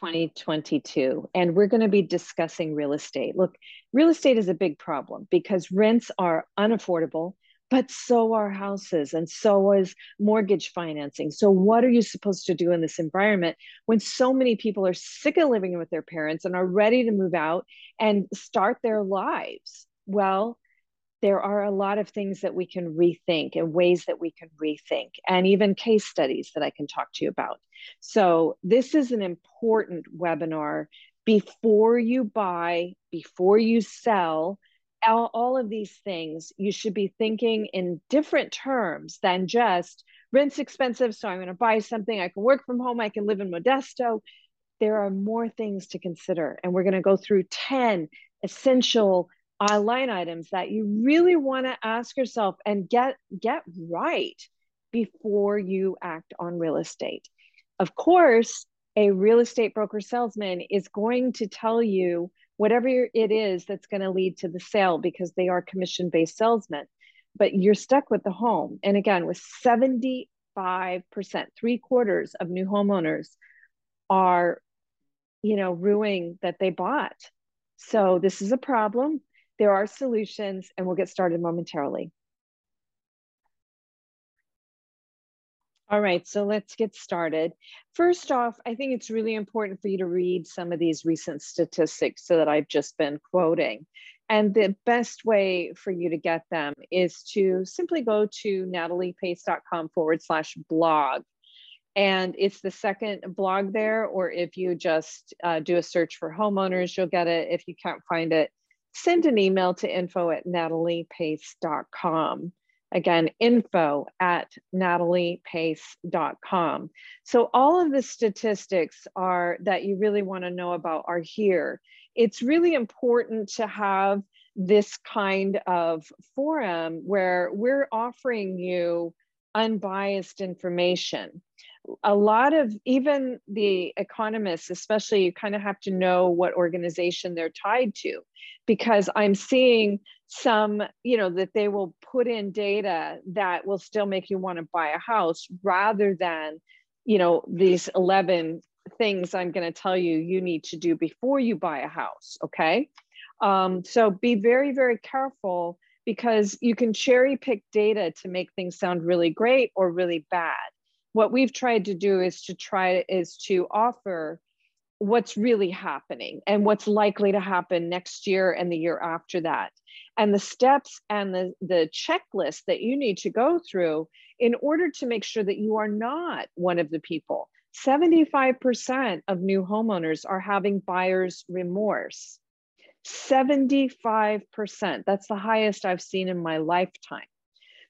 2022, and we're going to be discussing real estate. Look, real estate is a big problem because rents are unaffordable, but so are houses, and so is mortgage financing. So, what are you supposed to do in this environment when so many people are sick of living with their parents and are ready to move out and start their lives? Well, there are a lot of things that we can rethink and ways that we can rethink, and even case studies that I can talk to you about. So, this is an important webinar before you buy, before you sell. All, all of these things, you should be thinking in different terms than just rent's expensive, so I'm going to buy something. I can work from home, I can live in Modesto. There are more things to consider, and we're going to go through 10 essential uh, line items that you really want to ask yourself and get get right before you act on real estate. Of course, a real estate broker salesman is going to tell you whatever it is that's going to lead to the sale because they are commission based salesmen. But you're stuck with the home. And again, with 75%, three quarters of new homeowners are, you know, ruining that they bought. So this is a problem. There are solutions, and we'll get started momentarily. All right, so let's get started. First off, I think it's really important for you to read some of these recent statistics so that I've just been quoting. And the best way for you to get them is to simply go to nataliepace.com forward slash blog. And it's the second blog there, or if you just uh, do a search for homeowners, you'll get it. If you can't find it, send an email to info at nataliepace.com. Again, info at nataliepace.com. So all of the statistics are that you really want to know about are here. It's really important to have this kind of forum where we're offering you unbiased information a lot of even the economists especially you kind of have to know what organization they're tied to because i'm seeing some you know that they will put in data that will still make you want to buy a house rather than you know these 11 things i'm going to tell you you need to do before you buy a house okay? Um, so be very very careful because you can cherry pick data to make things sound really great or really bad what we've tried to do is to try is to offer what's really happening and what's likely to happen next year and the year after that. And the steps and the, the checklist that you need to go through in order to make sure that you are not one of the people. 75% of new homeowners are having buyer's remorse. 75% that's the highest i've seen in my lifetime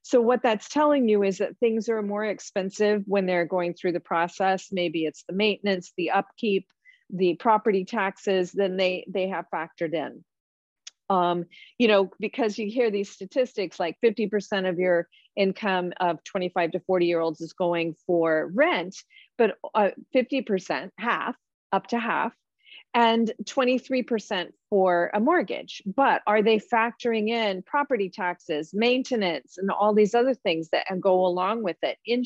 so, what that's telling you is that things are more expensive when they're going through the process. Maybe it's the maintenance, the upkeep, the property taxes, then they, they have factored in. Um, you know, because you hear these statistics like 50% of your income of 25 to 40 year olds is going for rent, but uh, 50%, half, up to half, and 23% for a mortgage. But are they factoring in property taxes, maintenance, and all these other things that go along with it? In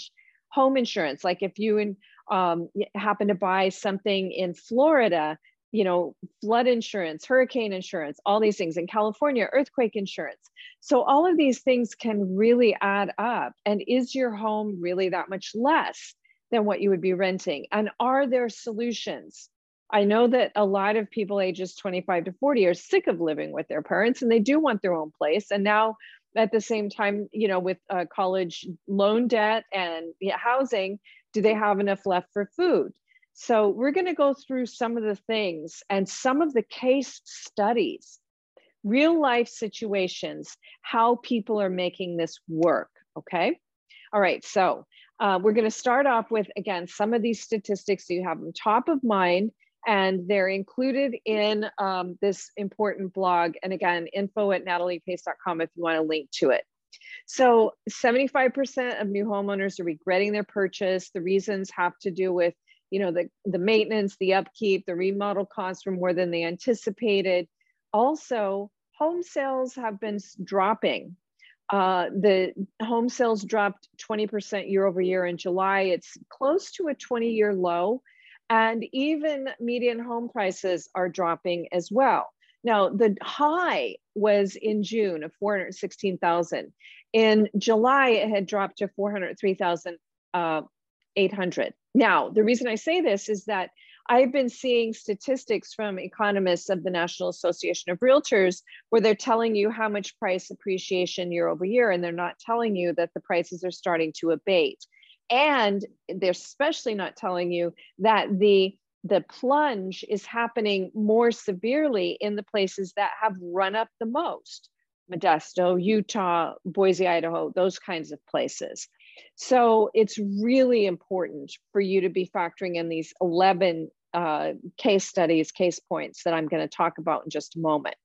home insurance, like if you um, happen to buy something in Florida, you know, flood insurance, hurricane insurance, all these things in California, earthquake insurance. So all of these things can really add up. And is your home really that much less than what you would be renting? And are there solutions? I know that a lot of people ages 25 to 40 are sick of living with their parents and they do want their own place. And now, at the same time, you know, with uh, college loan debt and housing, do they have enough left for food? So, we're going to go through some of the things and some of the case studies, real life situations, how people are making this work. Okay. All right. So, uh, we're going to start off with, again, some of these statistics so you have them top of mind and they're included in um, this important blog. And again, info at nataliepace.com if you want to link to it. So 75% of new homeowners are regretting their purchase. The reasons have to do with, you know, the, the maintenance, the upkeep, the remodel costs were more than they anticipated. Also, home sales have been dropping. Uh, the home sales dropped 20% year over year in July. It's close to a 20 year low. And even median home prices are dropping as well. Now, the high was in June of 416,000. In July, it had dropped to 403,800. Uh, now, the reason I say this is that I've been seeing statistics from economists of the National Association of Realtors where they're telling you how much price appreciation year over year, and they're not telling you that the prices are starting to abate. And they're especially not telling you that the the plunge is happening more severely in the places that have run up the most Modesto, Utah, Boise, Idaho, those kinds of places. So it's really important for you to be factoring in these 11 uh, case studies, case points that I'm going to talk about in just a moment.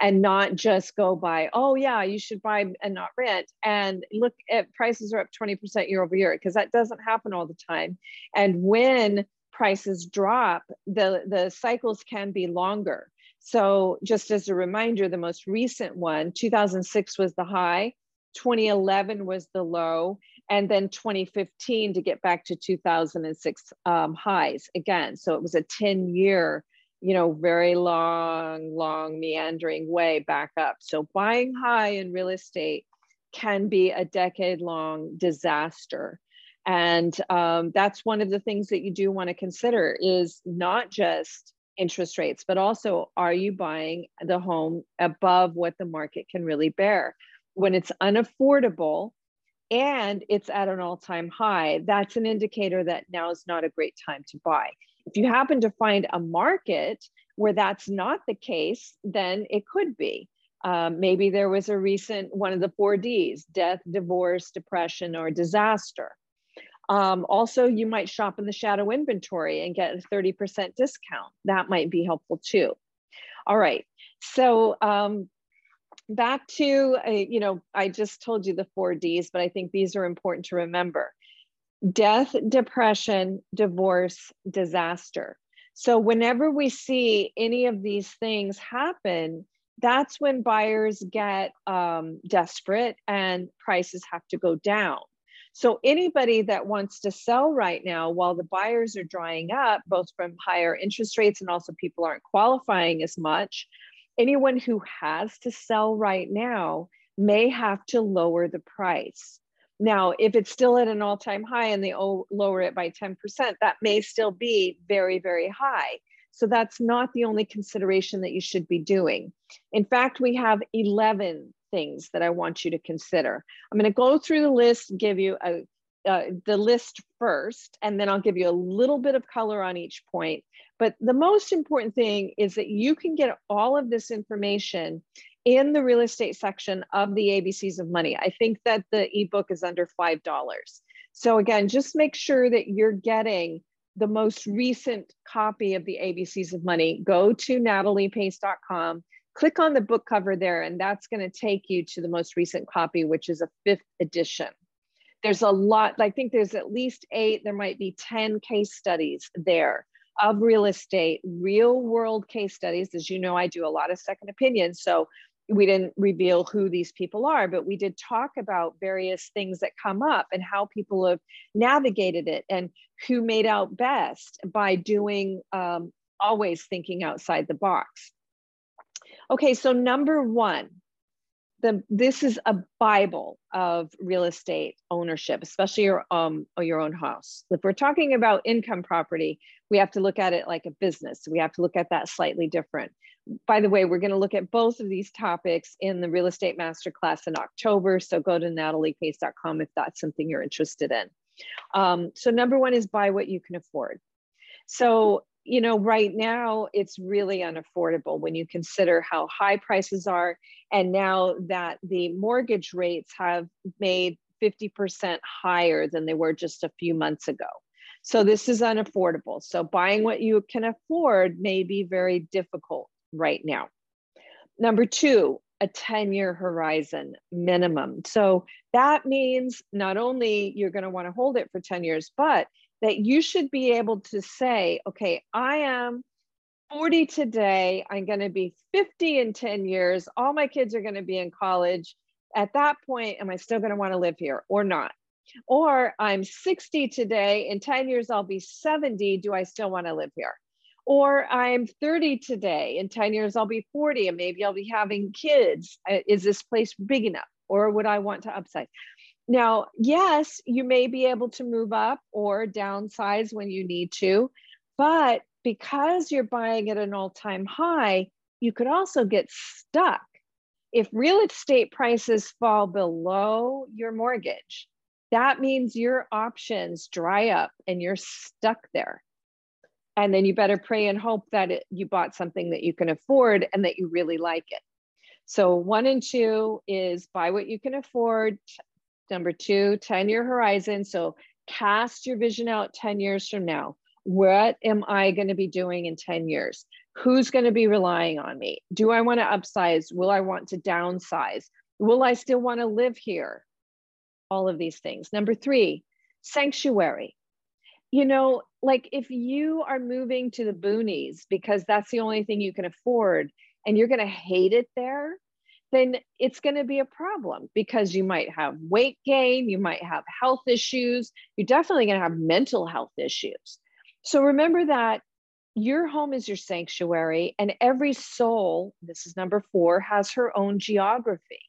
And not just go by, oh, yeah, you should buy and not rent. And look at prices are up 20% year over year, because that doesn't happen all the time. And when prices drop, the, the cycles can be longer. So, just as a reminder, the most recent one, 2006 was the high, 2011 was the low, and then 2015 to get back to 2006 um, highs again. So it was a 10 year, you know, very long, long meandering way back up. So buying high in real estate can be a decade long disaster. And um, that's one of the things that you do want to consider is not just interest rates, but also are you buying the home above what the market can really bear? when it's unaffordable and it's at an all time high, that's an indicator that now is not a great time to buy. If you happen to find a market where that's not the case, then it could be. Um, maybe there was a recent one of the four Ds death, divorce, depression, or disaster. Um, also, you might shop in the shadow inventory and get a 30% discount. That might be helpful too. All right. So, um, back to, uh, you know, I just told you the four Ds, but I think these are important to remember death, depression, divorce, disaster. So, whenever we see any of these things happen, that's when buyers get um, desperate and prices have to go down. So, anybody that wants to sell right now while the buyers are drying up, both from higher interest rates and also people aren't qualifying as much, anyone who has to sell right now may have to lower the price. Now, if it's still at an all time high and they lower it by 10%, that may still be very, very high. So that's not the only consideration that you should be doing. In fact, we have 11 things that I want you to consider. I'm going to go through the list, give you a, uh, the list first, and then I'll give you a little bit of color on each point. But the most important thing is that you can get all of this information in the real estate section of the ABCs of Money. I think that the ebook is under $5. So again, just make sure that you're getting the most recent copy of the ABCs of Money. Go to nataliepace.com, click on the book cover there, and that's going to take you to the most recent copy, which is a fifth edition. There's a lot, I think there's at least eight, there might be 10 case studies there of real estate, real world case studies. As you know, I do a lot of second opinions. So we didn't reveal who these people are, but we did talk about various things that come up and how people have navigated it and who made out best by doing um, always thinking outside the box. Okay, so number one, the this is a bible of real estate ownership especially your um your own house. If we're talking about income property we have to look at it like a business. We have to look at that slightly different by the way we're going to look at both of these topics in the real estate masterclass in october so go to nataliepace.com if that's something you're interested in um, so number one is buy what you can afford so you know, right now it's really unaffordable when you consider how high prices are. And now that the mortgage rates have made 50% higher than they were just a few months ago. So this is unaffordable. So buying what you can afford may be very difficult right now. Number two, a 10 year horizon minimum. So that means not only you're going to want to hold it for 10 years, but that you should be able to say, okay, I am 40 today. I'm going to be 50 in 10 years. All my kids are going to be in college. At that point, am I still going to want to live here or not? Or I'm 60 today, in 10 years I'll be 70. Do I still want to live here? Or I'm 30 today, in 10 years I'll be 40 and maybe I'll be having kids. Uh, is this place big enough? Or would I want to upsize? Now, yes, you may be able to move up or downsize when you need to, but because you're buying at an all time high, you could also get stuck. If real estate prices fall below your mortgage, that means your options dry up and you're stuck there. And then you better pray and hope that it, you bought something that you can afford and that you really like it. So, one and two is buy what you can afford. Number two, 10 year horizon. So, cast your vision out 10 years from now. What am I going to be doing in 10 years? Who's going to be relying on me? Do I want to upsize? Will I want to downsize? Will I still want to live here? All of these things. Number three, sanctuary. You know, like if you are moving to the boonies because that's the only thing you can afford and you're going to hate it there, then it's going to be a problem because you might have weight gain, you might have health issues, you're definitely going to have mental health issues. So remember that your home is your sanctuary, and every soul, this is number four, has her own geography.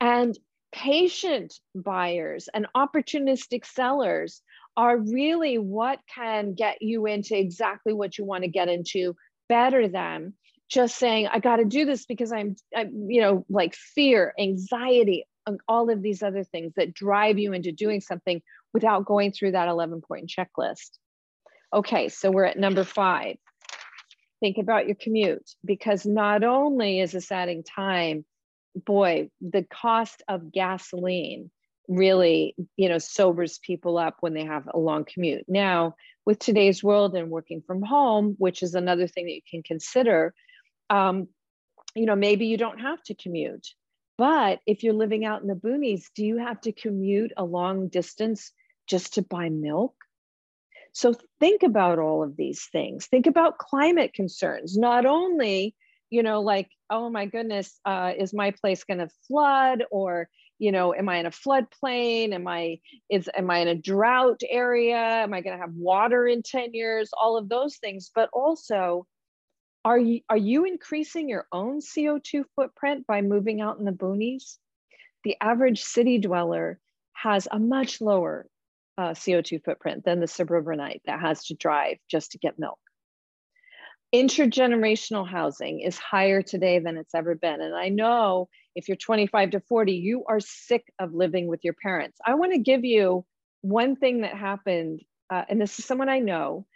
And patient buyers and opportunistic sellers are really what can get you into exactly what you want to get into better than just saying i got to do this because I'm, I'm you know like fear anxiety all of these other things that drive you into doing something without going through that 11 point checklist Okay, so we're at number five. Think about your commute because not only is this adding time, boy, the cost of gasoline really, you know, sobers people up when they have a long commute. Now, with today's world and working from home, which is another thing that you can consider, um, you know, maybe you don't have to commute. But if you're living out in the boonies, do you have to commute a long distance just to buy milk? So think about all of these things. Think about climate concerns, not only, you know, like, oh my goodness, uh, is my place going to flood or, you know, am I in a floodplain? Am I is am I in a drought area? Am I going to have water in 10 years? All of those things, but also are you are you increasing your own CO2 footprint by moving out in the boonies? The average city dweller has a much lower uh, CO2 footprint than the suburbanite that has to drive just to get milk. Intergenerational housing is higher today than it's ever been. And I know if you're 25 to 40, you are sick of living with your parents. I want to give you one thing that happened, uh, and this is someone I know,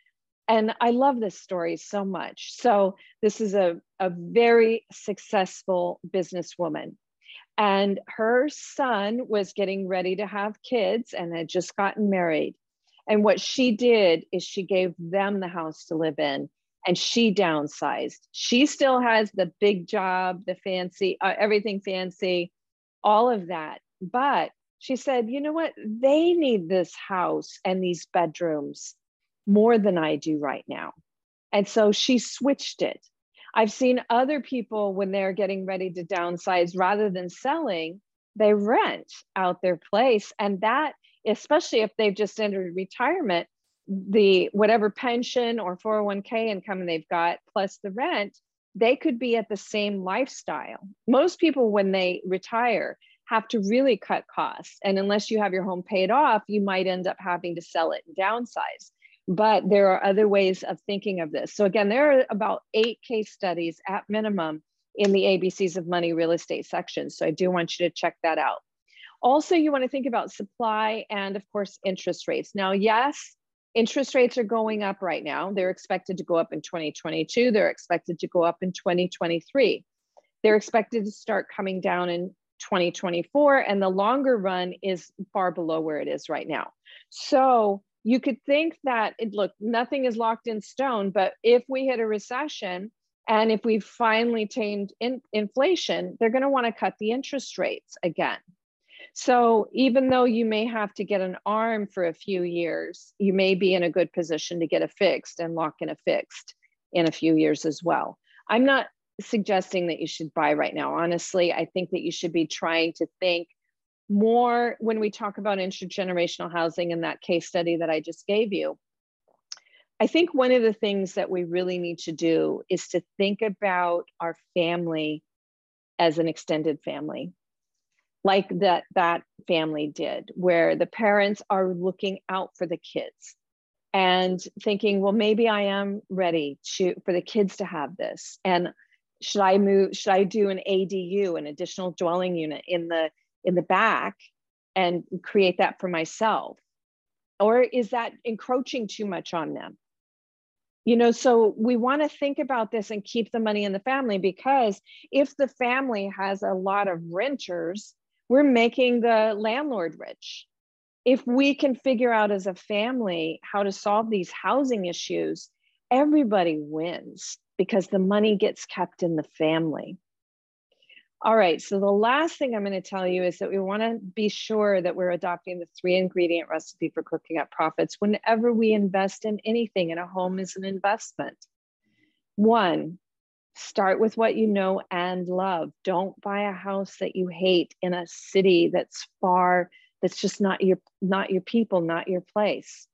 and I love this story so much. So, this is a, a very successful businesswoman and her son was getting ready to have kids and had just gotten married. And what she did is she gave them the house to live in and she downsized. She still has the big job, the fancy, uh, everything fancy, all of that. But she said, you know what? They need this house and these bedrooms more than I do right now. And so she switched it. I've seen other people when they're getting ready to downsize rather than selling, they rent out their place. And that, especially if they've just entered retirement, the whatever pension or 401k income they've got plus the rent, they could be at the same lifestyle. Most people, when they retire, have to really cut costs. And unless you have your home paid off, you might end up having to sell it and downsize but there are other ways of thinking of this. So again, there are about eight case studies at minimum in the ABCs of money real estate section. So I do want you to check that out. Also, you want to think about supply and of course, interest rates. Now, yes, interest rates are going up right now. They're expected to go up in 2022. They're expected to go up in 2023. They're expected to start coming down in 2024 and the longer run is far below where it is right now. So you could think that it, look nothing is locked in stone but if we hit a recession and if we finally tamed in, inflation they're going to want to cut the interest rates again so even though you may have to get an arm for a few years you may be in a good position to get a fixed and lock in a fixed in a few years as well. I'm not suggesting that you should buy right now. Honestly i think that you should be trying to think more when we talk about intergenerational housing in that case study that I just gave you. I think one of the things that we really need to do is to think about our family as an extended family like that that family did where the parents are looking out for the kids and thinking well maybe i am ready to for the kids to have this. And should i move should i do an adu an additional dwelling unit in the in the back and create that for myself? Or is that encroaching too much on them? You know so we want to think about this and keep the money in the family because if the family has a lot of renters we're making the landlord rich if we can figure out as a family how to solve these housing issues, everybody wins because the money gets kept in the family. All right, so the last thing I'm going to tell you is that we want to be sure that we're adopting the three ingredient recipe for cooking up profits whenever we invest in anything, and a home is an investment. One, start with what you know and love. Don't buy a house that you hate in a city that's far that's just not your not your people not your place.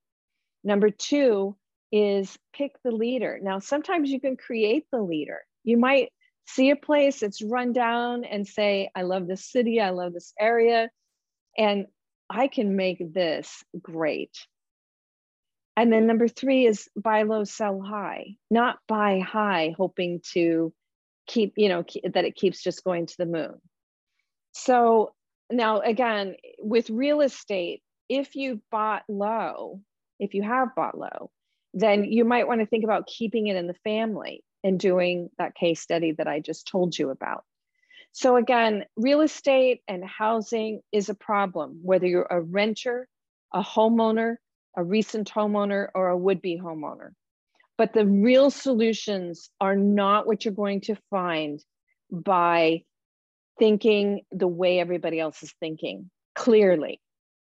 Number two is pick the leader. Now sometimes you can create the leader. You might see a place that's run down and say i love this city i love this area and i can make this great and then number three is buy low sell high. Not buy high hoping to keep you know that it keeps just going to the moon. So now again with real estate if you bought low if you have bought low then you might want to think about keeping it in the family and doing that case study that i just told you about. So again real estate and housing is a problem whether you're a renter a homeowner a recent homeowner or a would-be homeowner but the real solutions are not what you're going to find by thinking the way everybody else is thinking clearly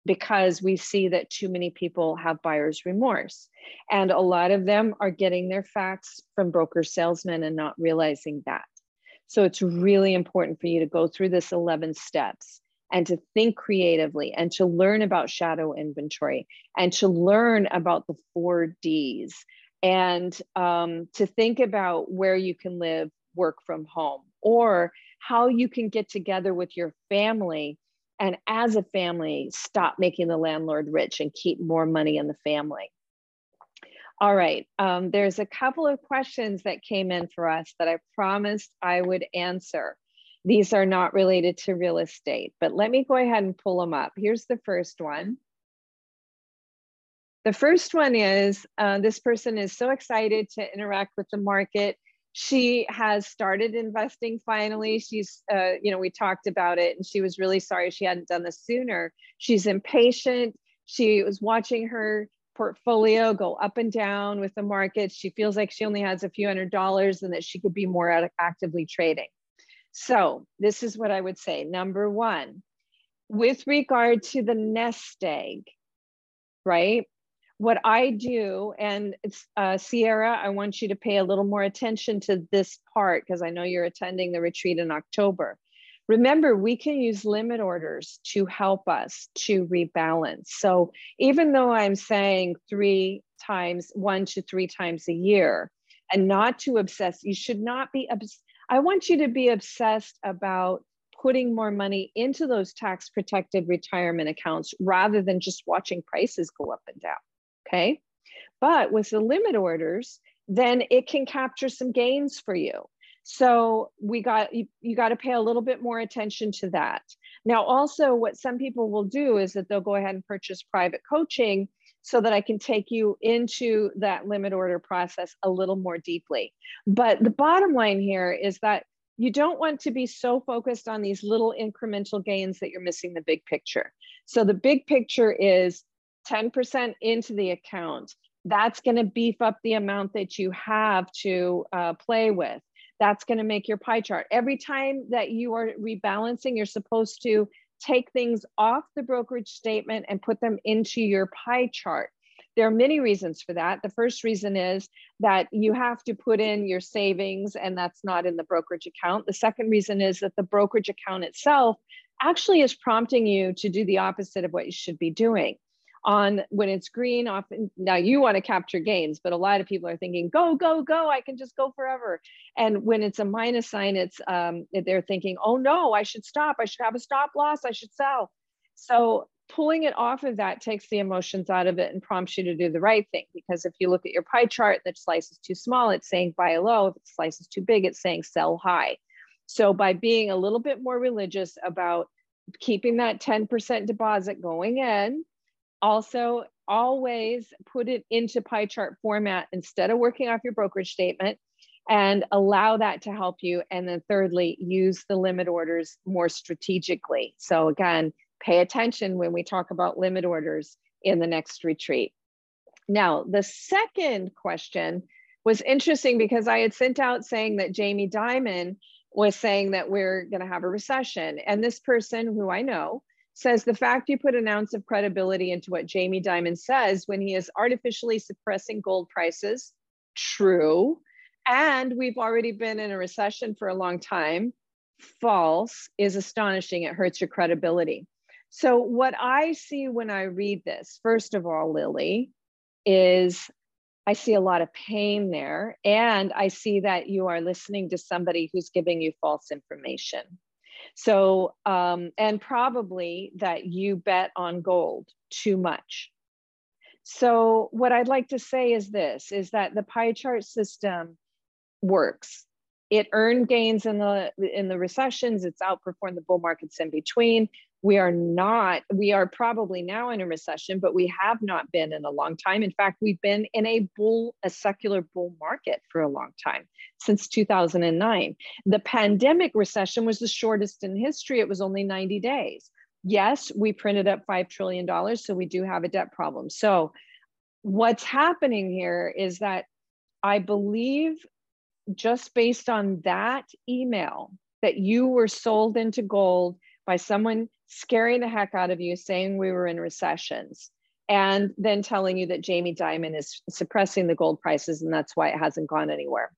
because we see that too many people have buyer's remorse. And a lot of them are getting their facts from broker salesmen and not realizing that. So it's really important for you to go through this 11 steps and to think creatively and to learn about shadow inventory and to learn about the four Ds and um, to think about where you can live, work from home, or how you can get together with your family and as a family stop making the landlord rich and keep more money in the family. All right um, there's a couple of questions that came in for us that i promised i would answer these are not related to real estate but let me go ahead and pull them up. Here's the first one. The first one is uh, this person is so excited to interact with the market. She has started investing finally. She's uh, you know we talked about it and she was really sorry she hadn't done this sooner. She's impatient. She was watching her portfolio go up and down with the market. She feels like she only has a few hundred dollars and that she could be more actively trading so this is what i would say number one with regard to the nest egg right what I do, and it's uh, Sierra, I want you to pay a little more attention to this part because I know you're attending the retreat in October. Remember, we can use limit orders to help us to rebalance. So even though I'm saying three times, one to three times a year, and not to obsess, you should not be, obs- I want you to be obsessed about putting more money into those tax protected retirement accounts rather than just watching prices go up and down okay? But with the limit orders, then it can capture some gains for you. So we got you, you got to pay a little bit more attention to that. Now, also, what some people will do is that they'll go ahead and purchase private coaching so that I can take you into that limit order process a little more deeply. But the bottom line here is that you don't want to be so focused on these little incremental gains that you're missing the big picture. So the big picture is 10% into the account. That's going to beef up the amount that you have to uh, play with. That's going to make your pie chart. Every time that you are rebalancing, you're supposed to take things off the brokerage statement and put them into your pie chart. There are many reasons for that. The first reason is that you have to put in your savings, and that's not in the brokerage account. The second reason is that the brokerage account itself actually is prompting you to do the opposite of what you should be doing on when it's green often now you want to capture gains but a lot of people are thinking go go go i can just go forever. And when it's a minus sign it's um, they're thinking oh no i should stop i should have a stop loss i should sell. So pulling it off of that takes the emotions out of it and prompts you to do the right thing because if you look at your pie chart the slice is too small it's saying buy low if the slice is too big it's saying sell high. So by being a little bit more religious about keeping that 10% deposit going in also, always put it into pie chart format instead of working off your brokerage statement and allow that to help you. And then, thirdly, use the limit orders more strategically. So, again, pay attention when we talk about limit orders in the next retreat. Now, the second question was interesting because I had sent out saying that Jamie Dimon was saying that we're going to have a recession. And this person who I know says the fact you put an ounce of credibility into what Jamie Dimon says when he is artificially suppressing gold prices, true. And we've already been in a recession for a long time, false, is astonishing. It hurts your credibility. So, what I see when I read this, first of all, Lily, is I see a lot of pain there. And I see that you are listening to somebody who's giving you false information. So, um, and probably that you bet on gold too much. So, what I'd like to say is this is that the pie chart system works. It earned gains in the in the recessions, it's outperformed the bull markets in between we are not we are probably now in a recession but we have not been in a long time. In fact we've been in a bull a secular bull market for a long time since 2009 the pandemic recession was the shortest in history. It was only 90 days. Yes we printed up 5 trillion dollars so we do have a debt problem. So what's happening here is that i believe just based on that email that you were sold into gold by someone scaring the heck out of you, saying we were in recessions, and then telling you that Jamie Dimon is suppressing the gold prices and that's why it hasn't gone anywhere.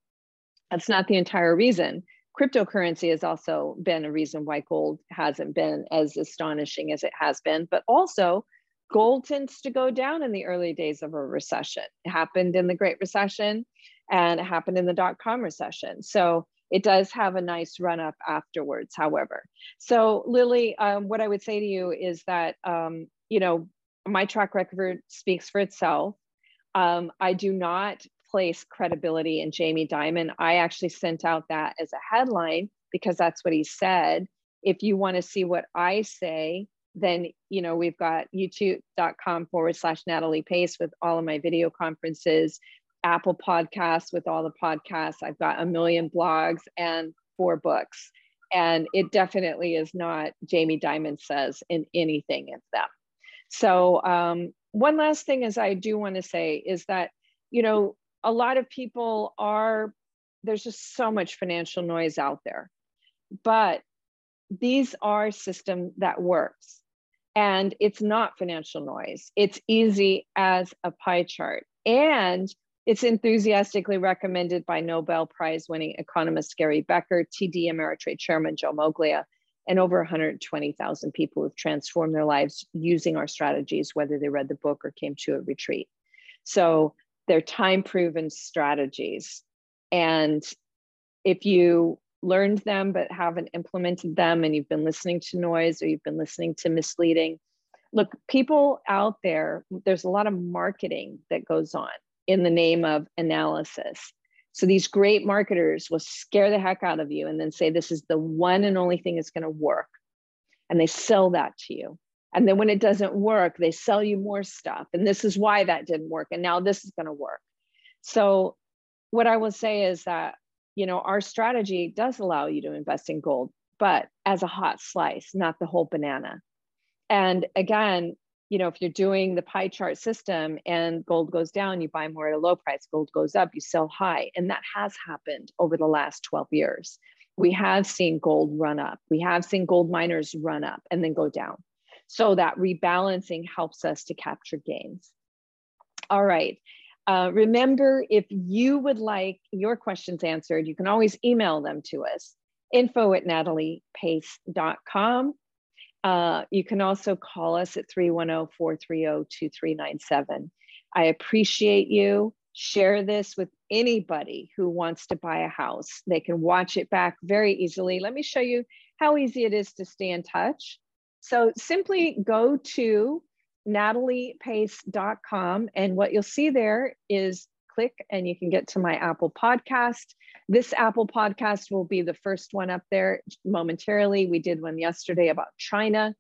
That's not the entire reason. Cryptocurrency has also been a reason why gold hasn't been as astonishing as it has been, but also gold tends to go down in the early days of a recession. It happened in the Great Recession and it happened in the dot com recession. So it does have a nice run up afterwards, however. So, Lily, um, what I would say to you is that, um, you know, my track record speaks for itself. Um, I do not place credibility in Jamie Dimon. I actually sent out that as a headline because that's what he said. If you want to see what I say, then you know we've got youtube.com forward slash natalie pace with all of my video conferences Apple Podcasts with all the podcasts. I've got a million blogs and four books. And it definitely is not Jamie Dimon says in anything of them. So, um, one last thing is I do want to say is that, you know, a lot of people are, there's just so much financial noise out there. But these are system that works and it's not financial noise. It's easy as a pie chart. And it's enthusiastically recommended by Nobel Prize winning economist Gary Becker, TD Ameritrade Chairman Joe Moglia, and over 120,000 people who've transformed their lives using our strategies, whether they read the book or came to a retreat. So they're time proven strategies. And if you learned them but haven't implemented them and you've been listening to noise or you've been listening to misleading, look, people out there, there's a lot of marketing that goes on in the name of analysis. So these great marketers will scare the heck out of you and then say, this is the one and only thing that's going to work. And they sell that to you. And then when it doesn't work, they sell you more stuff. And this is why that didn't work. And now this is going to work. So what I will say is that, you know, our strategy does allow you to invest in gold, but as a hot slice, not the whole banana. And again, you know, if you're doing the pie chart system and gold goes down, you buy more at a low price, gold goes up, you sell high. And that has happened over the last 12 years. We have seen gold run up. We have seen gold miners run up and then go down. So that rebalancing helps us to capture gains. All right. Uh, remember, if you would like your questions answered, you can always email them to us info at nataliepace.com Uh, you can also call us at 310 430 2397. I appreciate you. Share this with anybody who wants to buy a house. They can watch it back very easily. Let me show you how easy it is to stay in touch. So simply go to nataliepace.com and what you'll see there is click and you can get to my Apple podcast. This Apple podcast will be the first one up there momentarily. We did one yesterday about China.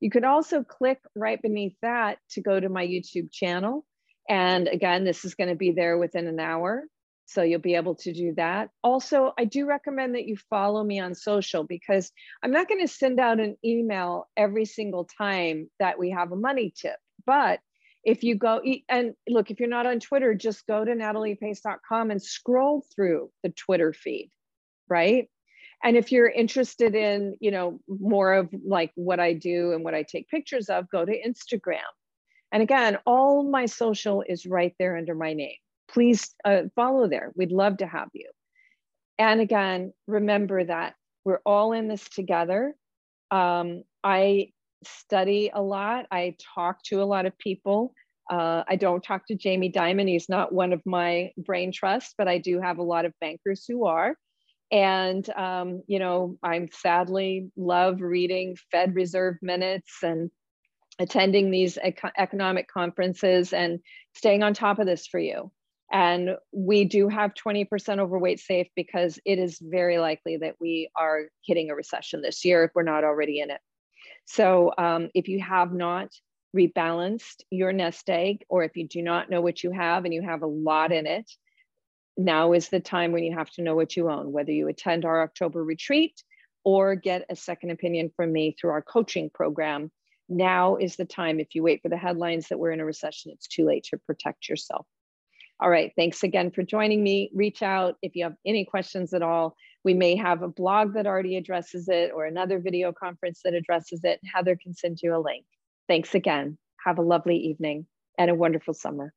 You could also click right beneath that to go to my YouTube channel. And again, this is going to be there within an hour. So you'll be able to do that. Also, I do recommend that you follow me on social because I'm not going to send out an email every single time that we have a money tip. But if you go and look, if you're not on Twitter, just go to nataliepace.com and scroll through the Twitter feed, right? And if you're interested in, you know, more of like what I do and what I take pictures of, go to Instagram. And again, all my social is right there under my name. Please uh, follow there. We'd love to have you. And again, remember that we're all in this together. Um, I study a lot. I talk to a lot of people. Uh, I don't talk to Jamie Dimon. He's not one of my brain trusts, but I do have a lot of bankers who are. And, um, you know, I'm sadly love reading Fed Reserve minutes and attending these ec- economic conferences and staying on top of this for you. And we do have 20% overweight safe because it is very likely that we are hitting a recession this year if we're not already in it. So um, if you have not rebalanced your nest egg, or if you do not know what you have and you have a lot in it, now is the time when you have to know what you own, whether you attend our October retreat or get a second opinion from me through our coaching program. Now is the time. If you wait for the headlines that we're in a recession, it's too late to protect yourself. All right, thanks again for joining me. Reach out if you have any questions at all. We may have a blog that already addresses it or another video conference that addresses it. Heather can send you a link. Thanks again. Have a lovely evening and a wonderful summer.